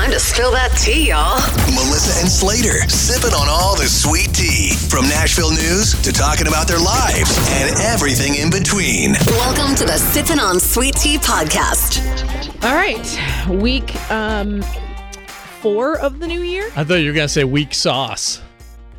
Time to spill that tea, y'all. Melissa and Slater sipping on all the sweet tea. From Nashville news to talking about their lives and everything in between. Welcome to the Sipping on Sweet Tea podcast. All right, week um four of the new year. I thought you were gonna say weak sauce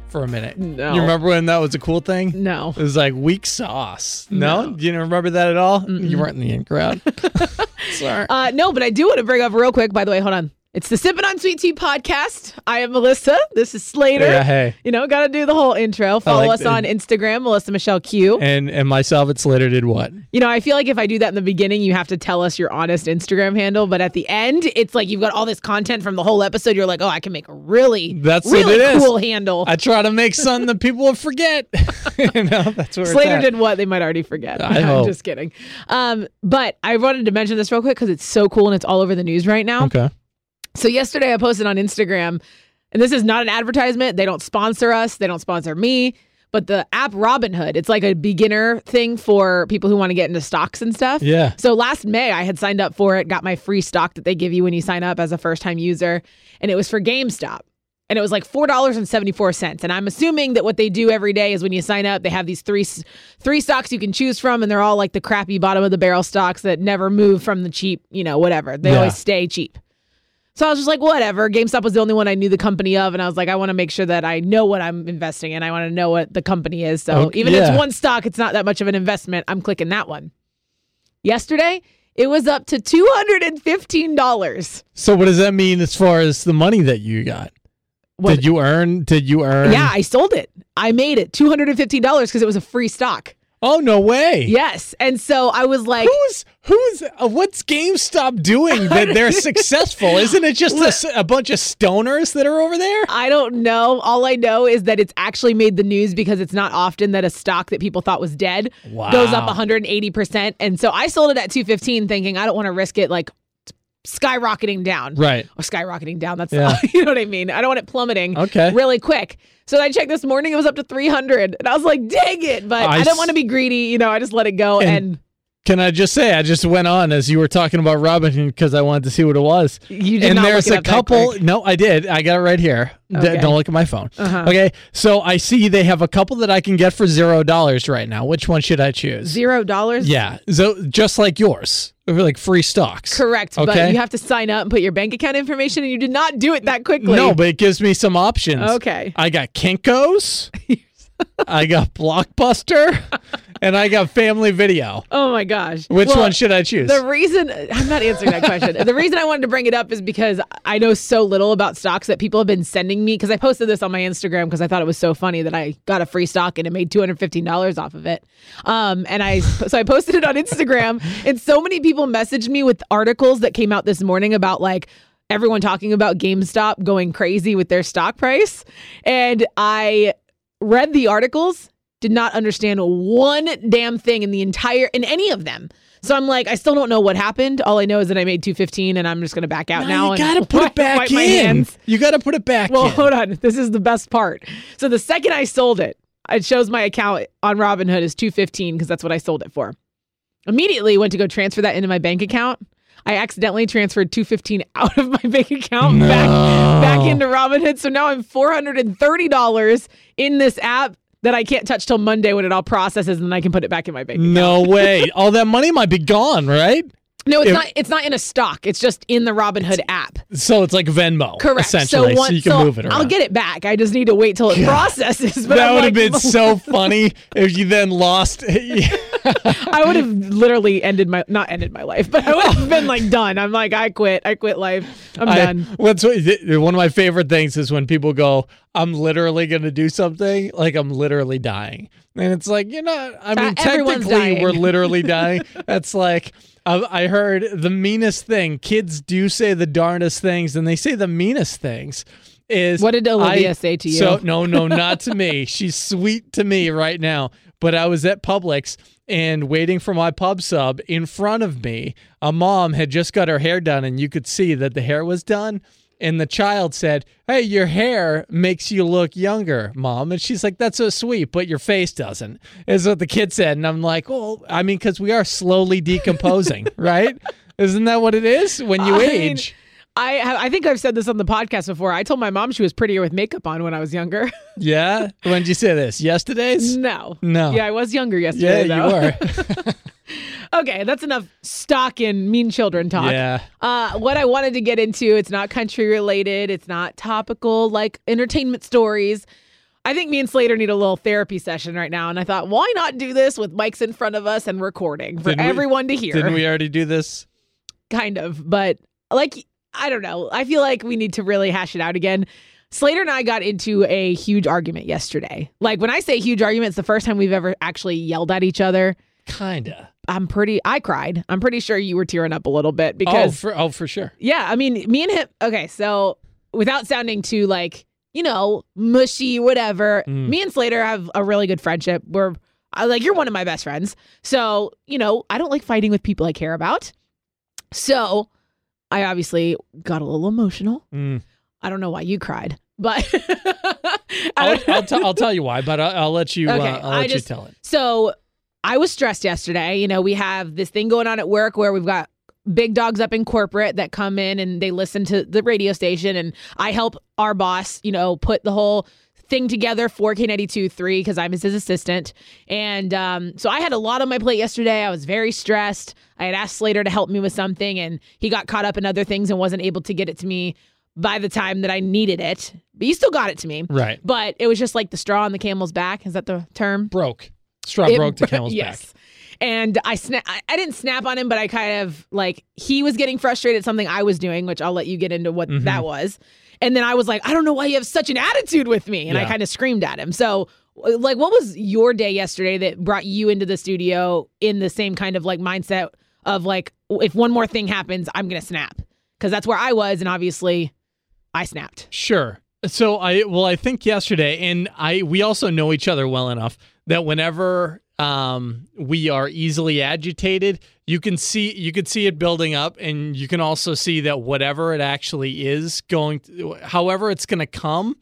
for a minute. No. You remember when that was a cool thing? No. It was like weak sauce. No? No. You didn't remember that at all? You weren't in the in crowd. Sorry. Uh, no, but I do want to bring up real quick. By the way, hold on. It's the Sippin' on Sweet Tea podcast. I am Melissa. This is Slater. Yeah, hey. You know, got to do the whole intro. Follow like us the- on Instagram, Melissa Michelle Q. and and myself at Slater did what? You know, I feel like if I do that in the beginning, you have to tell us your honest Instagram handle. But at the end, it's like you've got all this content from the whole episode. You're like, oh, I can make a really, That's really it is. cool handle. I try to make something that people will forget. you know, that's where Slater did what they might already forget. I I'm just kidding. Um, but I wanted to mention this real quick because it's so cool and it's all over the news right now. Okay. So yesterday I posted on Instagram, and this is not an advertisement. They don't sponsor us. They don't sponsor me. But the app Robinhood, it's like a beginner thing for people who want to get into stocks and stuff. Yeah. So last May I had signed up for it, got my free stock that they give you when you sign up as a first time user, and it was for GameStop. And it was like four dollars and seventy four cents. And I'm assuming that what they do every day is when you sign up, they have these three three stocks you can choose from, and they're all like the crappy bottom of the barrel stocks that never move from the cheap, you know, whatever. They Yeah. always stay cheap. So I was just like, whatever. GameStop was the only one I knew the company of, and I was like, I want to make sure that I know what I'm investing in. I want to know what the company is. So Okay, even if it's one stock, it's not that much of an investment. I'm clicking that one. Yesterday, it was up to two hundred and fifteen dollars. So what does that mean as far as the money that you got? Did you earn? Did you earn? Yeah, I sold it. I made it two hundred and fifteen dollars because it was a free stock. Oh no way. Yes, and so I was like, Who's who's uh, what's GameStop doing that they're successful? Isn't it just a bunch of stoners that are over there? I don't know. All I know is that it's actually made the news because it's not often that a stock that people thought was dead goes up 180%. And so I sold it at 215 thinking I don't want to risk it like skyrocketing down. Right. Or skyrocketing down. That's Yeah. you know what I mean. I don't want it plummeting Okay. really quick. So I checked this morning, it was up to 300. And I was like, dang it. But I I, don't want to be greedy. You know, I just let it go. And- And, Can I just say I just went on as you were talking about Robinhood because I wanted to see what it was. You did and not there's look it a up couple. No, I did. I got it right here. D- don't look at my phone. Uh-huh. Okay, so I see they have a couple that I can get for zero dollars right now. Which one should I choose? zero dollars. Yeah, so just like yours, like free stocks. Correct. But Okay. you have to sign up and put your bank account information. And you did not do it that quickly. No, but it gives me some options. Okay. I got Kinkos. I got Blockbuster, and I got Family Video. Oh my gosh. Which Well, one should I choose? The reason I'm not answering that question. the reason I wanted to bring it up is because I know so little about stocks that people have been sending me because I posted this on my Instagram because I thought it was so funny that I got a free stock and it made $215 off of it. Um, and I so I posted it on Instagram and so many people messaged me with articles that came out this morning about like everyone talking about GameStop going crazy with their stock price. And I read the articles, did not understand one damn thing in the entire in any of them. So I'm like, I still don't know what happened. All I know is that I made 215 and I'm just gonna back out now. you and gotta put it back in. You gotta put it back Well, in. hold on. This is the best part. So the second I sold it, it shows my account on Robinhood is 215 because that's what I sold it for. Immediately went to go transfer that into my bank account. I accidentally transferred 215 out of my bank account back back into Robinhood. So now I'm $430 in this app that I can't touch till Monday when it all processes and then I can put it back in my bank account. No way. All that money might be gone, right? No, it's If- not it's not in a stock. It's just in the Robinhood app. So it's like Venmo, Correct. essentially, so, once- you can so move it around. I'll get it back. I just need to wait till it processes. But that I'm would like, have been so funny if you then lost. I would have literally ended my not ended my life, but I would have been like done. I'm like, I quit. I quit life. I'm I- done. What's one of my favorite things is when people go, "I'm literally going to do something," like I'm literally dying, and it's like you know, I mean, Uh, technically we're literally dying. That's like. I I heard the meanest thing. Kids do say the darndest things, and they say the meanest things. Is What did Olivia I- say to you? So no, no, not to me. She's sweet to me right now. But I was at Publix and waiting for my pub sub in front of me. A mom had just got her hair done, and you could see that the hair was done. And the child said, Hey, your hair makes you look younger, mom. And she's like, That's so sweet, but your face doesn't, is what the kid said. And I'm like, Well, I mean, because we are slowly decomposing, right? Isn't that what it is when you I mean, age? I I think I've said this on the podcast before. I told my mom she was prettier with makeup on when I was younger. Yeah. When did you say this? Yesterday's? no. No. Yeah, I was younger yesterday. Yeah, yesterday. you were. Okay, that's enough stock in mean children talk. Yeah. Uh, what I wanted to get into, it's not country related, it's not topical like entertainment stories. I think me and Slater need a little therapy session right now, and I thought, why not do this with mics in front of us and recording for Didn't we- everyone to hear? Didn't we already do this? kind of, but like I don't know. I feel like we need to really hash it out again. Slater and I got into a huge argument yesterday. Like when I say huge argument, it's the first time we've ever actually yelled at each other. Kinda. I'm pretty I cried. I'm pretty sure you were tearing up a little bit Oh, because for oh, for sure. yeah, I mean, me and him okay, so without sounding too like, you know, mushy whatever, Mm. me and Slater have a really good friendship. We're I, like you're one of my best friends. So, you know, I don't like fighting with people I care about. So, I obviously got a little emotional. Mm. I don't know why you cried, but I'll, I'll, t- I'll tell you why, but I'll, I'll let you. Okay, uh, I'll let just- you tell it. So I was stressed yesterday. You know, we have this thing going on at work where we've got big dogs up in corporate that come in and they listen to the radio station, and I help our boss, you know, put the whole thing together for K92 3 because I'm his assistant. And um, so I had a lot on my plate yesterday. I was very stressed. I had asked Slater to help me with something, and he got caught up in other things and wasn't able to get it to me by the time that I needed it. But he still got it to me. Right. But it was just like the straw on the camel's back. Is that the term? Broke. Straw It broke the camel's yes. back. And I snap. I I didn't snap on him, but I kind of like he was getting frustrated at something I was doing, which I'll let you get into what Mm-hmm. that was. And then I was like, I don't know why you have such an attitude with me, and I kind of screamed at him. So, like, what was your day yesterday that brought you into the studio in the same kind of like mindset of like, if one more thing happens, I'm gonna snap because that's where I was, and obviously, I snapped. Sure. So I well, I think yesterday, and I we also know each other well enough that whenever um, we are easily agitated, you can see you can see it building up, and you can also see that whatever it actually is going, to, however it's going to come,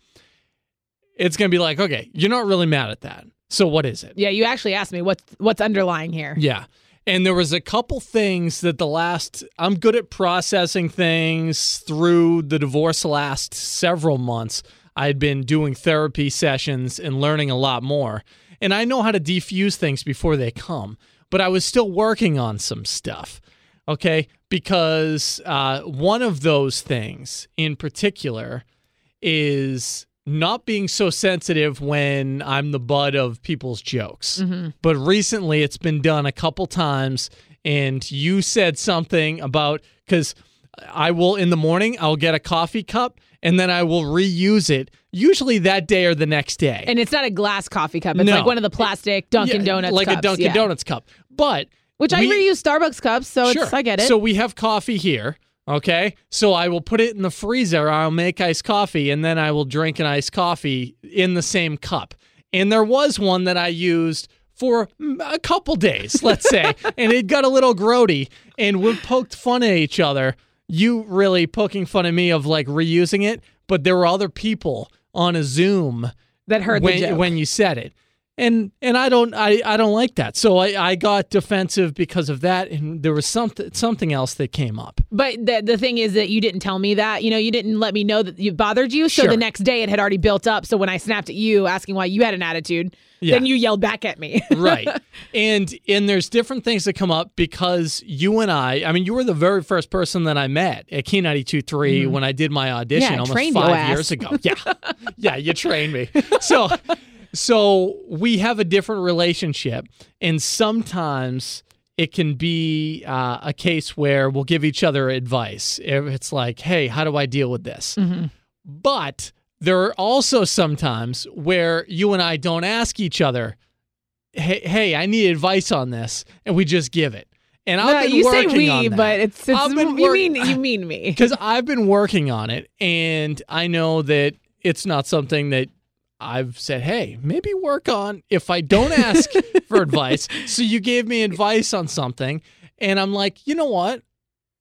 it's going to be like, okay, you're not really mad at that. So what is it? Yeah, you actually asked me what's what's underlying here. Yeah. And there was a couple things that the last I'm good at processing things through the divorce last several months. I'd been doing therapy sessions and learning a lot more. And I know how to defuse things before they come, but I was still working on some stuff. Okay? Because uh, one of those things in particular is not being so sensitive when I'm the butt of people's jokes. But recently it's been done a couple times and you said something about cuz I will in the morning I'll get a coffee cup and then I will reuse it usually that day or the next day. And it's not a glass coffee cup. It's No. like one of the plastic Dunkin' Yeah, Donuts like a. Dunkin' yeah. Donuts cup. But Which I reuse Starbucks cups, so sure. it's I get it. So we have coffee here. Okay. So I will put it in the freezer. I'll make iced coffee and then I will drink an iced coffee in the same cup. And there was one that I used for a couple days, let's say, and it got a little grody and we poked fun at each other. You really poking fun at me of like reusing it, but there were other people on a Zoom that heard the when when you said it. And and I don't I, I don't like that. So I, I got defensive because of that and there was something something else that came up. but the the thing is that you didn't tell me that. You know, you didn't let me know that you bothered you. So Sure. the next day it had already built up. So when I snapped at you asking why you had an attitude, Yeah. then you yelled back at me. right. And and there's different things that come up because you and I, I mean, you were the very first person that I met at K92.3 when I did my audition Mm-hmm. Yeah, almost five years ago. Yeah. yeah, you trained me. So so we have a different relationship and sometimes it can be uh, a case where we'll give each other advice. It's like, hey, how do I deal with this? Mm-hmm. But there are also sometimes where you and I don't ask each other, hey, hey, I need advice on this, and we just give it. And I've No, been you say we, on that. but it's, it's I've you mean you mean me. because I've been working on it, and I know that it's not something that I've said, hey, maybe work on if I don't ask for advice. So you gave me advice on something, and I'm like, you know what?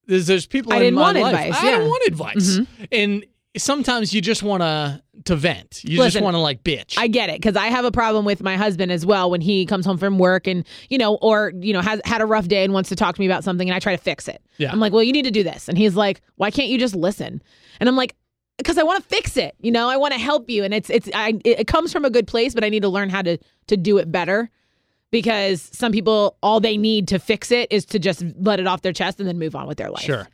There's, there's people I in didn't my want life. advice, I yeah. Mm-hmm. don't want advice, and sometimes you just want to to vent. You just want to like bitch. I get it because I have a problem with my husband as well when he comes home from work and you know, or you know, has had a rough day and wants to talk to me about something, and I try to fix it. Yeah. I'm like, well, you need to do this, and he's like, why can't you just listen? And I'm like, because I want to fix it. You know, I want to help you, and it's it's I it, comes from a good place, but I need to learn how to to do it better. Because some people, all they need to fix it is to just let it off their chest and then move on with their life. sure.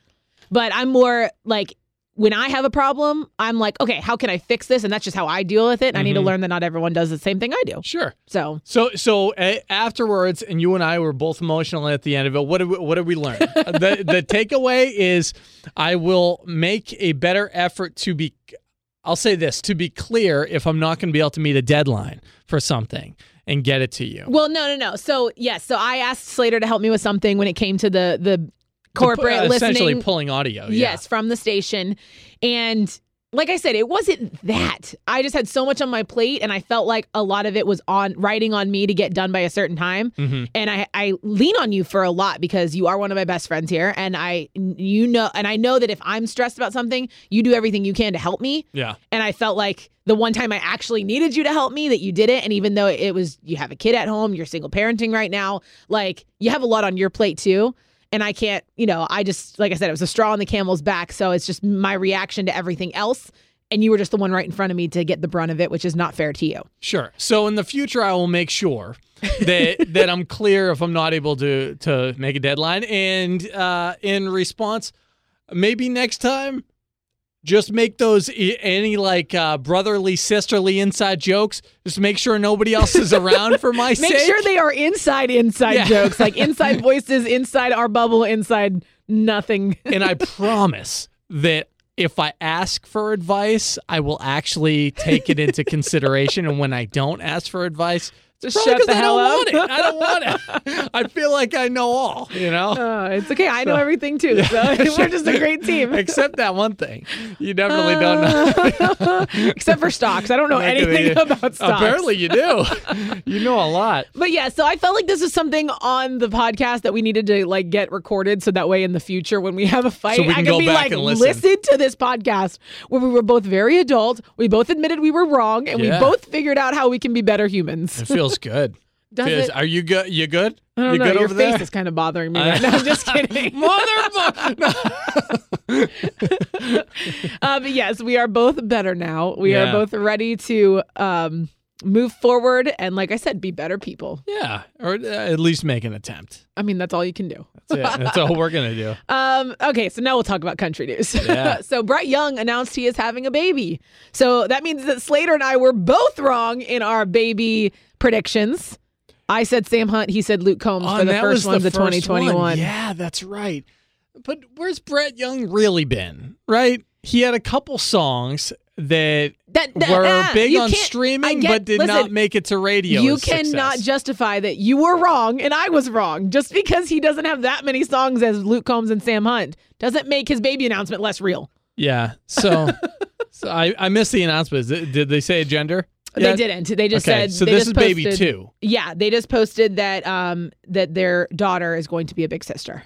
But I'm more like when I have a problem, I'm like, okay, how can I fix this? And that's just how I deal with it. And I need to Mhm. learn that not everyone does the same thing I do. Sure. So So so afterwards, and you and I were both emotional at the end of it. What did we, what did we learn? the the takeaway is I will make a better effort to be. I'll say this to be clear if I'm not going to be able to meet a deadline for something and get it to you. Well, no, no, no. So yes, so I asked Slater to help me with something when it came to the the corporate Uh, essentially pulling audio. yeah. Yes, from the station, and like I said, it wasn't that. I just had so much on my plate, and I felt like a lot of it was on writing on me to get done by a certain time. Mhm. And I I lean on you for a lot because you are one of my best friends here, and I you know, and I know that if I'm stressed about something, you do everything you can to help me. Yeah. And I felt like the one time I actually needed you to help me that you did it. And even though it was, you have a kid at home, you're single parenting right now, like you have a lot on your plate too. And I can't, you know, I just, like I said, it was a straw on the camel's back. So it's just my reaction to everything else. And you were just the one right in front of me to get the brunt of it, which is not fair to you. Sure. So in the future, I will make sure that that I'm clear if I'm not able to to make a deadline. And uh, in response, maybe next time, just make those any like uh, brotherly, sisterly inside jokes. Just make sure nobody else is around for my Make sake. Make sure they are inside, inside Yeah. jokes, like inside voices, inside our bubble, inside nothing. and I promise that if I ask for advice, I will actually take it into consideration. And when I don't ask for advice, Just probably shut the I hell don't up. want it. I don't want it. I feel like I know all, you know? Uh, it's okay. I know everything too. So we're just a great team. Except that one thing. You definitely don't know. Except for stocks. I don't know Not gonna anything about stocks. Apparently you do. You know a lot. But yeah, so I felt like this is something on the podcast that we needed to like get recorded so that way in the future when we have a fight, So we I can can be back like, and listen. to this podcast where we were both very adult. We both admitted we were wrong and Yeah. we both figured out how we can be better humans. It feels good. Does Feels- it? Are you good? You good? I don't you know. good Your over face there? is kind of bothering me right now. I'm just kidding. Motherfucker. uh, but yes, we are both better now. We Yeah. are both ready to um, move forward and, like I said, be better people. yeah, or uh, at least make an attempt. I mean, that's all you can do. That's it. That's all we're gonna do. Um, okay, so now we'll talk about country news. Yeah. so Brett Young announced he is having a baby. So that means that Slater and I were both wrong in our baby predictions. I said Sam Hunt, he said Luke Combs Oh, for the first was ones the of 2021. one. Yeah, that's right. But where's Brett Young really been? Right? He had a couple songs that That, that- were ah, big on streaming, get- but did not make it to radio. You cannot justify that you were wrong and I was wrong just because he doesn't have that many songs as Luke Combs and Sam Hunt doesn't make his baby announcement less real. Yeah. So, so I, I missed the announcement. Did they say a gender? They didn't. They just Okay, said so they this just is baby two. Yeah, they just posted that um that their daughter is going to be a big sister.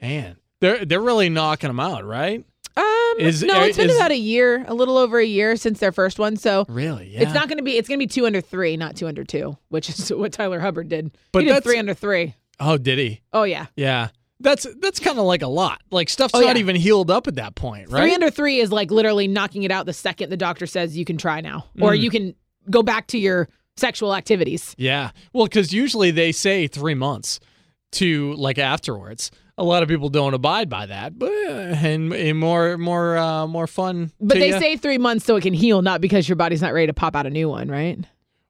Man, they're they're really knocking them out, right? Um, Is- no, it's been is- about a year, a little over a year since their first one. So Really? Yeah. it's not going to be. It's going to be two under three, not two under two, which is what Tyler Hubbard did. But he did three under three. Oh, did he? Oh yeah, Yeah. That's that's kind of like a lot. Like stuff's Oh, not yeah. even healed up at that point, right? three under three is like literally knocking it out the second the doctor says you can try now, or Mm. you can go back to your sexual activities. Yeah. Well, because usually they say three months to like afterwards. A lot of people don't abide by that, but uh, and, and more more uh, more fun. But they ya. say three months so it can heal, not because your body's not ready to pop out a new one, right?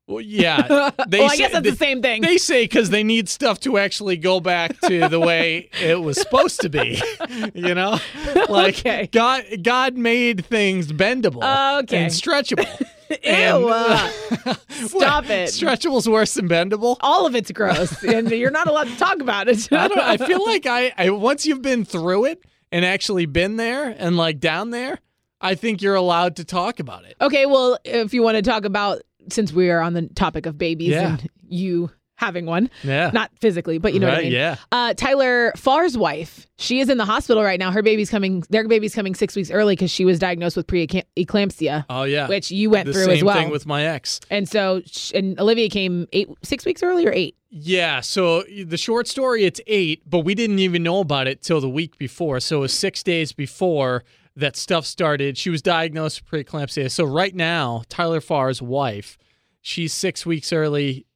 well, yeah. They well, I say, guess that's they, the same thing. They say because they need stuff to actually go back to the way it was supposed to be. You know, like Okay. God God made things bendable Okay. and stretchable. Ew. And- uh, stop it. Stretchable's worse than bendable. All of it's gross, and you're not allowed to talk about it. I don't. I feel like I, I once you've been through it and actually been there and like down there, I think you're allowed to talk about it. Okay, well, if you want to talk about since we are on the topic of babies Yeah. and you having one. Yeah. Not physically, but you know what I mean. yeah. Uh, Tyler Farr's wife, she is in the hospital right now. Her baby's coming. Their baby's coming six weeks early because she was diagnosed with preeclampsia, Oh yeah. which you went the through as well. thing with my ex. and so, and Olivia came eight, six weeks early or eight. Yeah, so the short story it's 8, but we didn't even know about it till the week before. So it was 6 days before that stuff started. She was diagnosed with preeclampsia. So right now, Tyler Farr's wife, she's 6 weeks early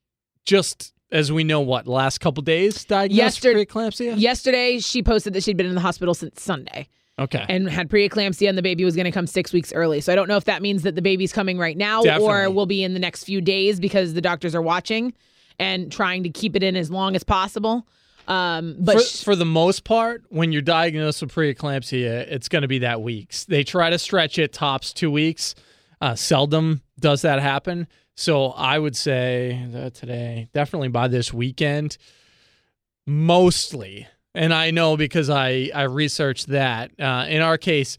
just as we know what, last couple days diagnosed Yester- preeclampsia? Yesterday, she posted that she'd been in the hospital since Sunday. Okay. and had preeclampsia, and the baby was going to come six weeks early. So I don't know if that means that the baby's coming right now or will be in the next few days because the doctors are watching and trying to keep it in as long as possible. Um, but for, sh- for the most part, when you're diagnosed with preeclampsia, it's going to be that weeks. They try to stretch it tops two weeks. Uh, seldom does that happen. So I would say that today, definitely by this weekend, mostly. And I know because I I researched that. Uh, in our case,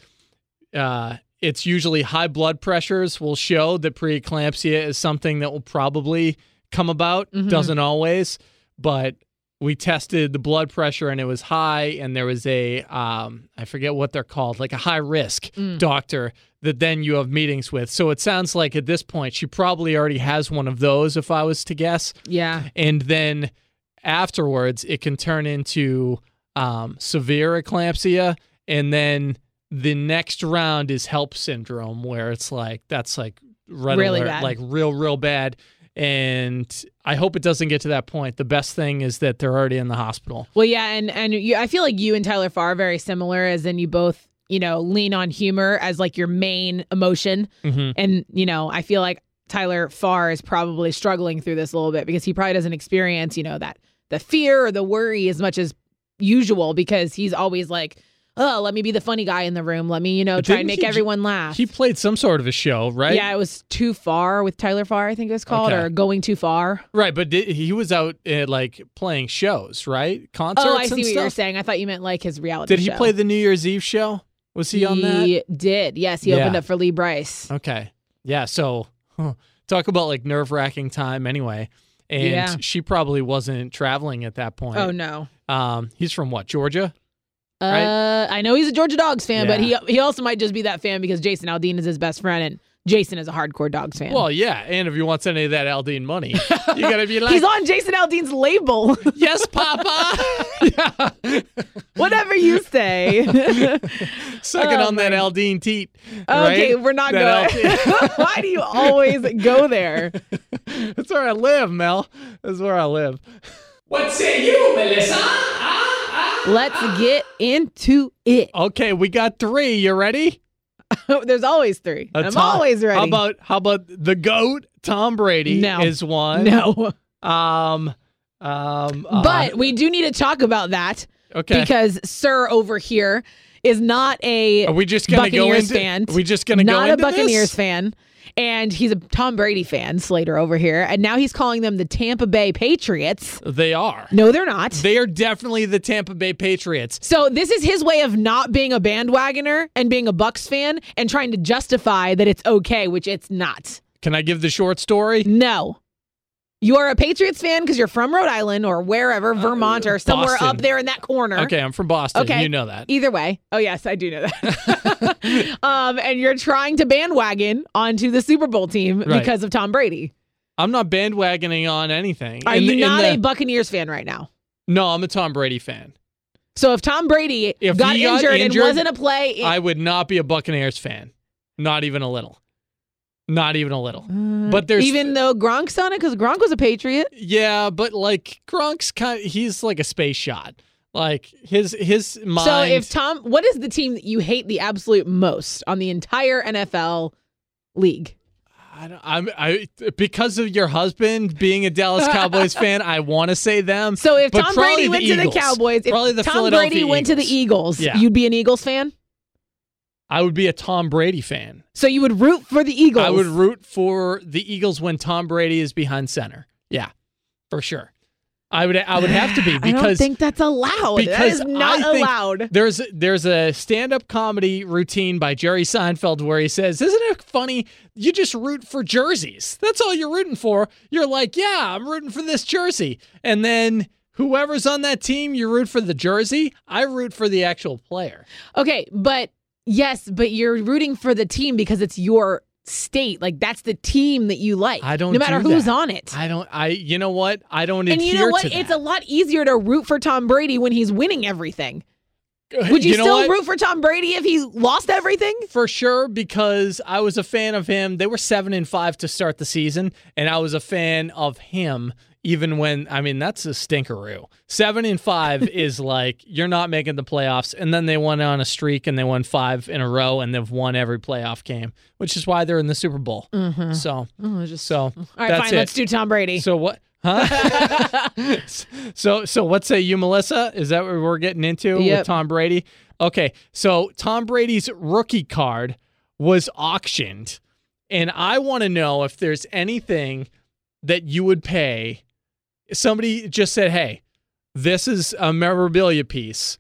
uh, it's usually high blood pressures will show that preeclampsia is something that will probably come about. Doesn't always, but we tested the blood pressure and it was high, and there was a um, I forget what they're called, like a high risk doctor that then you have meetings with. So it sounds like at this point she probably already has one of those, if I was to guess yeah, and then afterwards it can turn into um, severe eclampsia and then the next round is HELLP syndrome where it's like that's like Really alert, bad. like real real bad and i hope it doesn't get to that point the best thing is that they're already in the hospital well, yeah, and and you, I feel like you and Tyler Farr are very similar, as in you both you know lean on humor as like your main emotion, Mhm. and you know I feel like Tyler Farr is probably struggling through this a little bit because he probably doesn't experience you know that the fear or the worry as much as usual because he's always like. Oh, let me be the funny guy in the room. Let me, you know, But try and make he j- everyone laugh. he played some sort of a show right Yeah, it was Too Far with Tyler Farr, I think it was called, Okay. or Going Too Far. right but did, he was out uh, like playing shows right concerts Oh, I see what stuff you're saying. I thought you meant like his reality did he show. play the new year's eve show was he, on that He did. Yes, he opened up for Lee Brice. Okay. Yeah. So huh, talk about like nerve wracking time anyway. And Yeah. she probably wasn't traveling at that point. Oh no. Um, he's from what, Georgia? Uh, I know he's a Georgia Dogs fan, but he he also might just be that fan because Jason Aldean is his best friend, and Jason is a hardcore Dogs fan. Well, yeah. And if he wants any of that Aldean money, you gotta be like, he's on Jason Aldean's label. yes, Papa. Whatever you say. Sucking Oh, on that man. Aldean teat. okay, right? we're not That going. Why do you always go there? That's where I live, Mel. That's where I live. What say you, Melissa? Let's get into it. Okay, we got three. You ready? There's always three. A I'm Tom- always ready. How about how about the goat? Tom Brady No. is one. no? Um. Um. uh, But we do need to talk about that okay. because Sir over here is not a Are we just gonna go into? fan. Are we just gonna go not a Buccaneers this? fan. And he's a Tom Brady fan, Slater over here. And now he's calling them the Tampa Bay Patriots. They are. No, they're not. They are definitely the Tampa Bay Patriots. So this is his way of not being a bandwagoner and being a Bucs fan and trying to justify that it's okay, which it's not. Can I give the short story? No. You are a Patriots fan because you're from Rhode Island or wherever, Vermont or somewhere Uh, Boston. up there in that corner. Okay, I'm from Boston. Okay. You know that. Either way. Oh, yes, I do know that. um, and you're trying to bandwagon onto the Super Bowl team Right. because of Tom Brady. I'm not bandwagoning on anything. Are In you the- not the- a Buccaneers fan right now? No, I'm a Tom Brady fan. So if Tom Brady If got, he got injured, injured, and wasn't a play, in- I would not be a Buccaneers fan. Not even a little. Not even a little. but there's even though Gronk's on it, because Gronk was a Patriot. Yeah, but like Gronk's kind he's like a space shot. Like his his mind So if Tom, what is the team that you hate the absolute most on the entire NFL league? I don't, I'm I because of your husband being a Dallas Cowboys fan, I want to say them. So if Tom Brady the went to the Cowboys, if probably the Tom Philadelphia Brady went to the Eagles, Yeah. you'd be an Eagles fan. I would be a Tom Brady fan. So you would root for the Eagles. I would root for the Eagles when Tom Brady is behind center. Yeah, for sure. I would I would have to be because I don't think that's allowed. that because is not allowed. There's there's a stand-up comedy routine by Jerry Seinfeld where he says, "Isn't it funny? You just root for jerseys. That's all you're rooting for. You're like, yeah, I'm rooting for this jersey, and then." Whoever's on that team, you root for the jersey. I root for the actual player. Okay, but yes, but you're rooting for the team because it's your state. Like that's the team that you like. I don't No matter do who's that. on it. I don't. I. You know what? I don't and you know what? It's a lot easier to root for Tom Brady when he's winning everything. Uh, Would you, know still what? root for Tom Brady if he lost everything? for sure because I was a fan of him. They were seven and five to start the season, and I was a fan of him even when I mean that's a stinkeroo. Seven and five is like you're not making the playoffs, and then they went on a streak and they won five in a row, and they've won every playoff game, which is why they're in the Super Bowl. Mm-hmm. So, Oh, just so all right, fine. it. Let's do Tom Brady. So what? Huh? so so what say you, Melissa? Is that what we're getting into Yep. with Tom Brady? Okay, so Tom Brady's rookie card was auctioned, and I want to know if there's anything that you would pay. Somebody just said, "Hey, this is a memorabilia piece.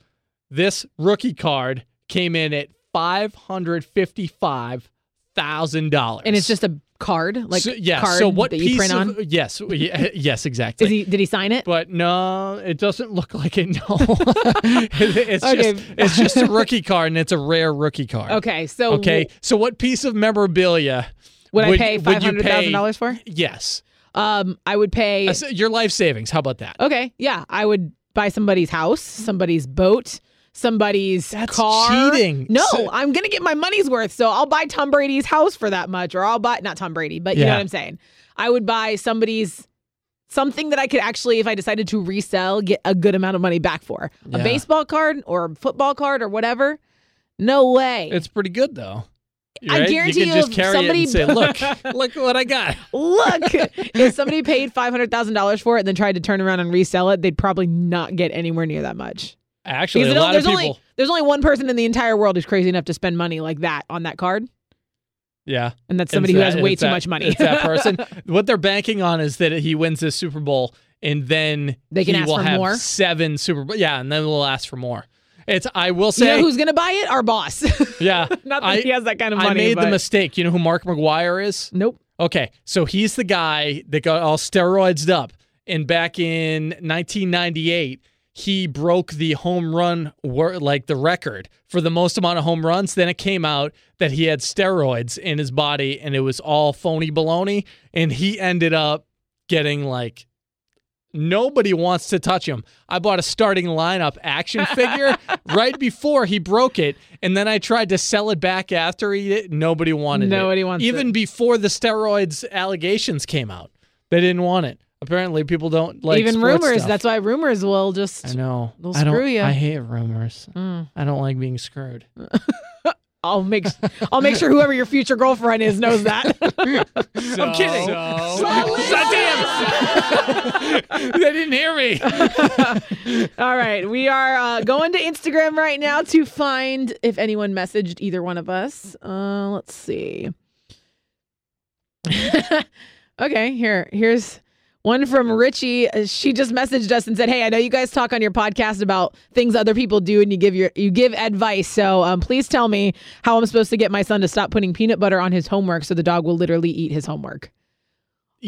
This rookie card came in at five hundred fifty-five thousand dollars, and it's just a card, like so, yeah. card so what that piece you print of, on. Yes, yes, exactly. Is he? Did he sign it? but no, it doesn't look like it. No, it's Okay. just it's just a rookie card, and it's a rare rookie card. Okay, so Okay. So what piece of memorabilia would, I pay would five hundred thousand dollars for? Yes, Um, I would pay. Your life savings. How about that? Okay, yeah, I would buy somebody's house, somebody's boat, somebody's That's car. cheating. No, So- I'm gonna get my money's worth. So I'll buy Tom Brady's house for that much, or I'll buy not Tom Brady, but you know what I'm saying. I would buy somebody's something that I could actually, if I decided to resell, get a good amount of money back for. A baseball card or a football card or whatever. No way. It's pretty good though. I guarantee you you just if carry somebody- it and say, "Look, look what I got." Look, if somebody paid five hundred thousand dollars for it and then tried to turn around and resell it, they'd probably not get anywhere near that much. Actually, Because a lot there's of only there's only one person in the entire world who's crazy enough to spend money like that on that card, yeah. and that's somebody It's who that- has way too that- much money. It's that person. what they're banking on is that he wins this Super Bowl, and then They can he ask will for have more? seven Super Bowl. Yeah, and then we'll ask for more. It's. I will you say. know who's gonna buy it? Our boss. yeah. not that I, he has that kind of money. I made the mistake. You know who Mark McGwire is? Nope. Okay, so he's the guy that got all steroids up, and back in 1998, he broke the home run like the record for the most amount of home runs. Then it came out that he had steroids in his body, and it was all phony baloney, and he ended up getting like. Nobody wants to touch him. I bought a starting lineup action figure right before he broke it, and then I tried to sell it back after he did. Nobody wanted it. Nobody wants Even it. before the steroids allegations came out, they didn't want it. Apparently, people don't like Even sports rumors. stuff. That's why rumors will just. I know. They'll I don't- screw ya. I hate rumors. Mm. I don't like being screwed. I'll make. I'll make sure whoever your future girlfriend is knows that. I'm kidding. damn. they didn't hear me. All right, we are uh, going to Instagram right now to find if anyone messaged either one of us. Uh, let's see. okay, here, here's one from Richie. Uh, She just messaged us and said, "Hey, I know you guys talk on your podcast about things other people do, and you give your you give advice. So um, please tell me how I'm supposed to get my son to stop putting peanut butter on his homework, so the dog will literally eat his homework.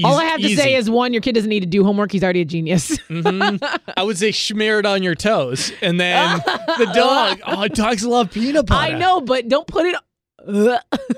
All I have to say is one, your kid doesn't need to do homework. He's already a genius. Mhm. I would say smear it on your toes, and then the dog. Oh, dogs love peanut butter. I know, but don't put it.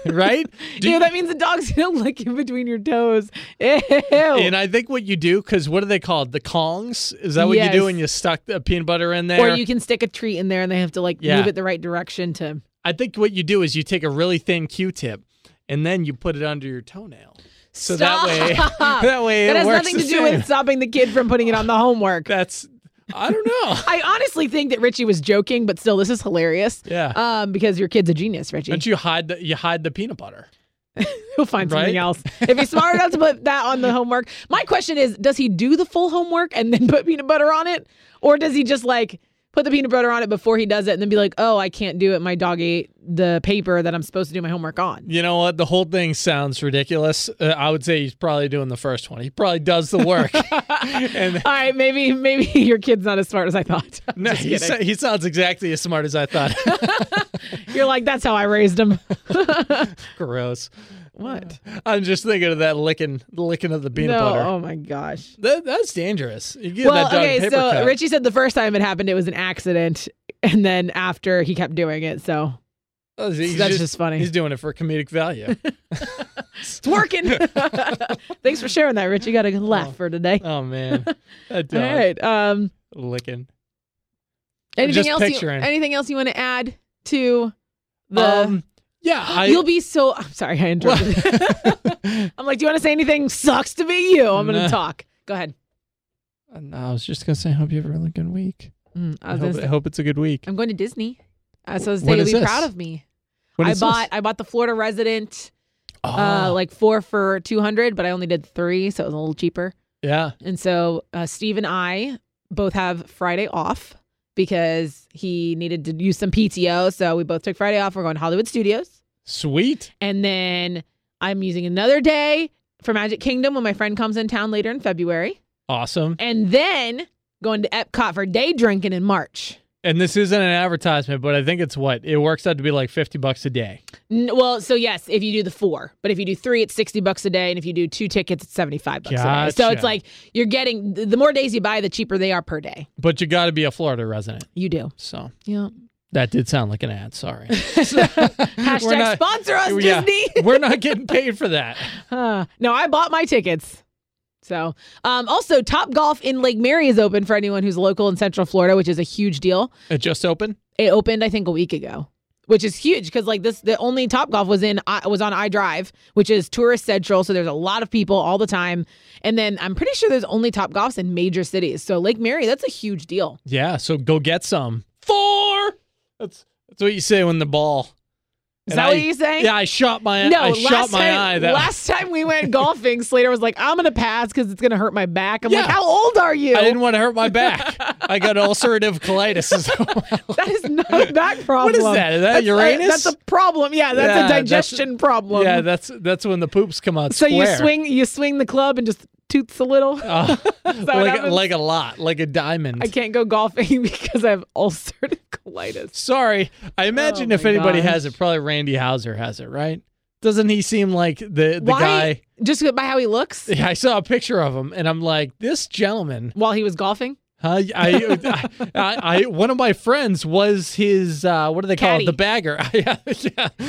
Right? Do you- that means the dog's gonna lick in between your toes. Ew. And I think what you do, because what are they called? The Kongs? Is that what you do when you stuck the peanut butter in there? or you can stick a treat in there and they have to like Yeah. move it the right direction to. I think what you do is you take a really thin Q-tip and then you put it under your toenail. So that way, that way That has nothing to do same. with stopping the kid from putting it on the homework. That's I don't know. I honestly think that Richie was joking, but still, this is hilarious. Yeah. Um, because your kid's a genius, Richie. Don't you hide the you hide the peanut butter? He'll find something else. If he's smart enough to put that on the homework. My question is, does he do the full homework and then put peanut butter on it? Or does he just like put the peanut butter on it before he does it, and then be like, "Oh, I can't do it. My dog ate the paper that I'm supposed to do my homework on." You know what? The whole thing sounds ridiculous. Uh, I would say he's probably doing the first one. He probably does the work. and All right, maybe maybe your kid's not as smart as I thought. no, Just he, he sounds exactly as smart as I thought. You're like, that's how I raised him. Gross. What? I'm just thinking of that licking, the licking of the peanut no. butter. Oh my gosh. That, that's dangerous. You give Well, that dog okay, paper so cut. Richie said the first time it happened, it was an accident, and then after he kept doing it, so Oh, he's that's just funny. He's doing it for comedic value. it's working. Thanks for sharing that, Rich. You got a good laugh for today. oh man, All right. Um. licking. Anything Just else? You, anything else you want to add to the? um, yeah, I. You'll be so. I'm sorry, I interrupted. I'm like, do you want to say anything? Sucks to be you. I'm going Nah. to talk. Go ahead. No, I was just gonna say, I hope you have a really good week. Mm, I I hope, gonna I hope it's a good week. I'm going to Disney. Uh, so When you'll be this? proud of me. When I bought this? I bought the Florida resident, uh, Oh, like four for two hundred, but I only did three, so it was a little cheaper. yeah. And so uh, Steve and I both have Friday off because he needed to use some PTO. So we both took Friday off. We're going to Hollywood Studios. Sweet. And then I'm using another day for Magic Kingdom when my friend comes in town later in February. Awesome. And then going to Epcot for day drinking in March. And this isn't an advertisement, but I think it's what it works out to be like fifty bucks a day. N- well, so yes, if you do the four, but if you do three, it's 60 bucks a day. And if you do two tickets, it's 75 bucks a day. So it's like you're getting the more days you buy, the cheaper they are per day. But you got to be a Florida resident. You do. So Yeah. that did sound like an ad. Sorry. Hashtag We're not- sponsor us, Yeah, Disney. we're not getting paid for that. Uh, no, I bought my tickets. So, um, also, Top Golf in Lake Mary is open for anyone who's local in Central Florida, which is a huge deal. It just opened. It opened, I think, a week ago, which is huge because like this, the only Top Golf was in I was on iDrive, which is tourist central. So there's a lot of people all the time, and then I'm pretty sure there's only Top Golfs in major cities. So Lake Mary, that's a huge deal. Yeah. So go get some. Four. That's that's what you say when the ball. Is And that I- what you're saying? Yeah, I shot my. No, I last shot my time, eye. That last time we went golfing, Slater was like, "I'm gonna pass because it's gonna hurt my back." I'm like, "How old are you?" I didn't want to hurt my back. I got ulcerative colitis as well. That is not a back problem. What is that? Is that that's Uranus? A, that's a problem. Yeah, that's Yeah, a that's- digestion problem. yeah, that's that's when the poops come out. so you swing, you swing the club and just toots a little. That like like a lot, like a diamond. I can't go golfing because I have ulcerative colitis. Sorry. I imagine Oh if anybody gosh. has it, probably Randy Houser has it, right? Doesn't he seem like the the Why? guy? Just by how he looks Yeah, I saw a picture of him, and I'm like, this gentleman. while he was golfing. Huh? I, I, I, I, one of my friends was his. Uh, what do they call it? The bagger. yeah.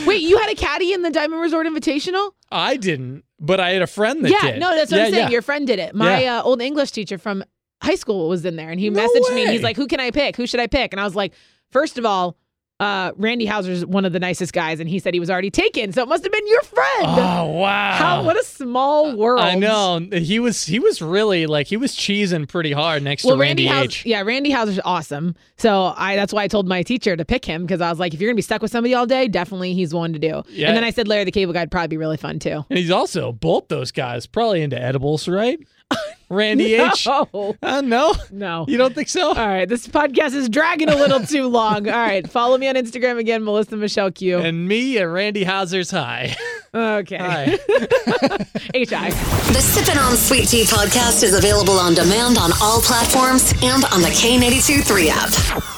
Wait, you had a caddy in the Diamond Resort Invitational? I didn't, but I had a friend that yeah, did. no, that's what yeah, I'm saying. Yeah. Your friend did it. My uh, old English teacher from high school was in there, and he No messaged me. way. He's like, "Who can I pick? Who should I pick?" And I was like, first of all, uh, Randy Houser's one of the nicest guys, and he said he was already taken, so it must have been your friend. Oh wow! How? What a small world. I know he was. He was really like he was cheesing pretty hard next Well, to Randy, Randy H. Houser, yeah, Randy Houser's awesome. So I that's why I told my teacher to pick him because I was like, if you're gonna be stuck with somebody all day, definitely he's one to do. Yeah. And then I said Larry the Cable Guy would probably be really fun too. And he's also both those guys probably into edibles, right? Randy H. Oh Uh, no, no. you don't think so? All right, this podcast is dragging a little too long. All right, follow me on Instagram again, Melissa Michelle Q. And me at Randy Houser's high. Okay, Hi. HI. The Sippin' on Sweet Tea podcast is available on demand on all platforms and on the K82 3 app.